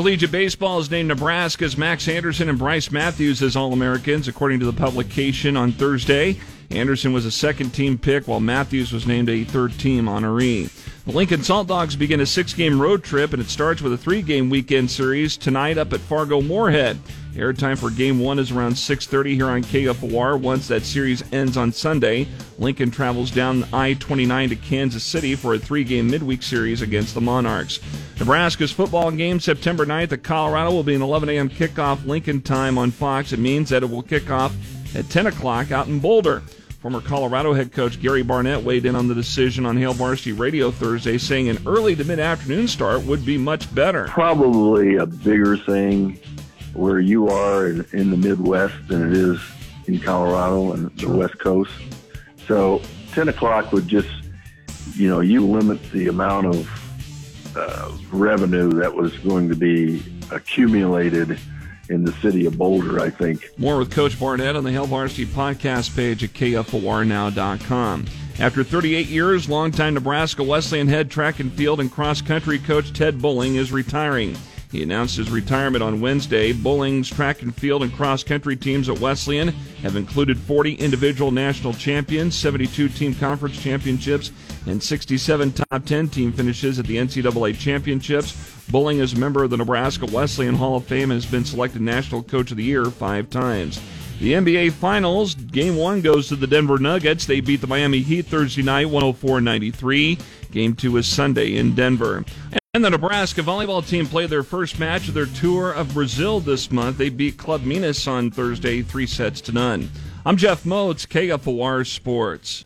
Collegiate Baseball has named Nebraska's Max Anderson and Brice Matthews as All Americans, according to the publication on Thursday. Anderson was a second team pick, while Matthews was named a third team honoree. The Lincoln Salt Dogs begin a six game road trip, and it starts with a three game weekend series tonight up at Fargo Moorhead. Airtime for game one is around 6.30 here on KFOR. Once that series ends on Sunday, Lincoln travels down I-29 to Kansas City for a three-game midweek series against the Monarchs. Nebraska's football game September 9th at Colorado will be an 11 a.m. kickoff Lincoln time on Fox. It means that it will kick off at 10 o'clock out in Boulder. Former Colorado head coach Gary Barnett weighed in on the decision on Hail Varsity Radio Thursday, saying an early to mid afternoon start would be much better. Probably a bigger thing where you are in, in the Midwest than it is in Colorado and the West Coast. So 10 o'clock would just, you know, you limit the amount of uh, revenue that was going to be accumulated in the city of Boulder, I think. More with Coach Barnett on the Hail Varsity podcast page at KFORnow.com. After 38 years, longtime Nebraska Wesleyan head track and field and cross country coach Ted Bowling is retiring. He announced his retirement on Wednesday. Bowling's track and field and cross country teams at Wesleyan have included 40 individual national champions, 72 team conference championships, and 67 top 10 team finishes at the NCAA championships. Bowling is a member of the Nebraska Wesleyan Hall of Fame and has been selected National Coach of the Year five times. The NBA Finals, Game 1 goes to the Denver Nuggets. They beat the Miami Heat Thursday night 104 93. Game 2 is Sunday in Denver. The Nebraska volleyball team played their first match of their tour of Brazil this month. They beat Club Minas on Thursday, three sets to none. I'm Jeff Motz, KFOR Sports.